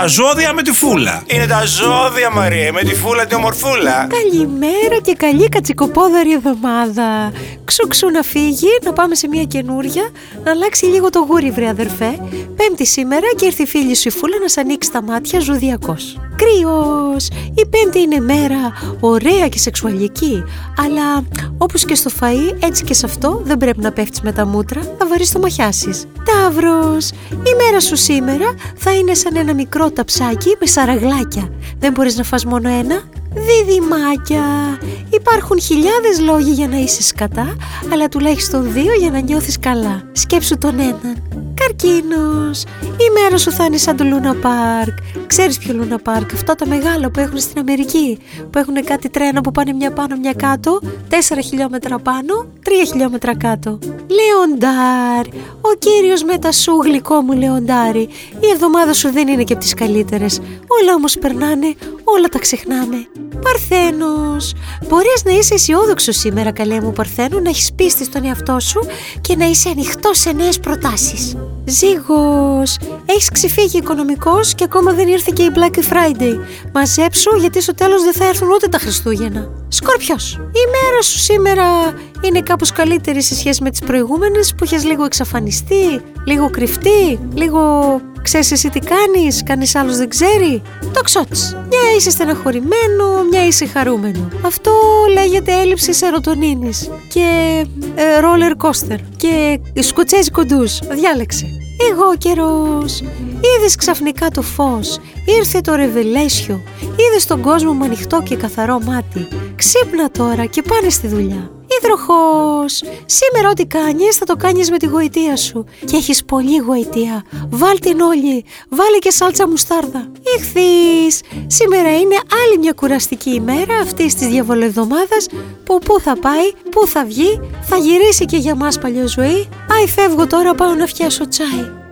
Τα ζώδια με τη φούλα. Είναι τα ζώδια, Μαρία, με τη φούλα τη ομορφούλα. Καλημέρα και καλή κατσικοπόδαρη εβδομάδα. Ξουξού να φύγει, να πάμε σε μια καινούρια, να αλλάξει λίγο το γούρι, βρε αδερφέ. Πέμπτη σήμερα και ήρθε η φίλη σου η φούλα να σ' ανοίξει τα μάτια ζωδιακός. Κρύος! Η Πέμπτη είναι μέρα ωραία και σεξουαλική, αλλά όπως και στο φαΐ, έτσι και σε αυτό δεν πρέπει να πέφτεις με τα μούτρα, θα βαρύ το μαχιάσει. Ταύρος! Η μέρα σου σήμερα θα είναι σαν ένα μικρό ταψάκι με σαραγλάκια. Δεν μπορείς να φας μόνο ένα, Διδυμάκια! Υπάρχουν χιλιάδες λόγοι για να είσαι σκατά, αλλά τουλάχιστον δύο για να νιώθεις καλά. Σκέψου τον έναν. Καρκίνος! Η μέρα σου θα είναι σαν το Λούνα Πάρκ. Ξέρεις ποιο Λούνα Πάρκ, αυτό το μεγάλο που έχουν στην Αμερική, που έχουν κάτι τρένα που πάνε μια πάνω μια κάτω, 4 χιλιόμετρα πάνω, 3 χιλιόμετρα κάτω. Λεοντάρ! Ο κύριος με τα σου γλυκό μου Λεοντάρι. Η εβδομάδα σου δεν είναι και από τις καλύτερες. Όλα όμως περνάνε, όλα τα ξεχνάμε. Παρθένος, μπορείς να είσαι αισιόδοξο σήμερα καλέ μου Παρθένο, να έχεις πίστη στον εαυτό σου και να είσαι ανοιχτός σε νέες προτάσεις. Ζήγος, έχεις ξεφύγει οικονομικός και ακόμα δεν ήρθε και η Black Friday. Μαζέψου γιατί στο τέλος δεν θα έρθουν ούτε τα Χριστούγεννα. Σκόρπιος, η μέρα σου σήμερα είναι κάπως καλύτερη σε σχέση με τις προηγούμενες που έχεις λίγο εξαφανιστεί, λίγο κρυφτεί, λίγο Ξέρεις εσύ τι κάνεις, κανείς άλλος δεν ξέρει. Το ξότς. Μια είσαι στεναχωρημένο, μια είσαι χαρούμενο. Αυτό λέγεται έλλειψη σερωτονίνης και ε, roller coaster και σκουτσέζι κοντούς. Διάλεξε. Εγώ καιρός. Είδες ξαφνικά το φως, ήρθε το ρεβελέσιο, είδες τον κόσμο με ανοιχτό και καθαρό μάτι. Ξύπνα τώρα και πάνε στη δουλειά. Υδροχός, σήμερα ό,τι κάνεις θα το κάνεις με τη γοητεία σου και έχεις πολύ γοητεία. Βάλ την όλη, βάλε και σάλτσα μουστάρδα. Ιχθείς, σήμερα είναι άλλη μια κουραστική ημέρα αυτής της διαβολευδομάδας που πού θα πάει, πού θα βγει, θα γυρίσει και για μας παλιό ζωή. Άι φεύγω τώρα πάω να φτιάσω τσάι.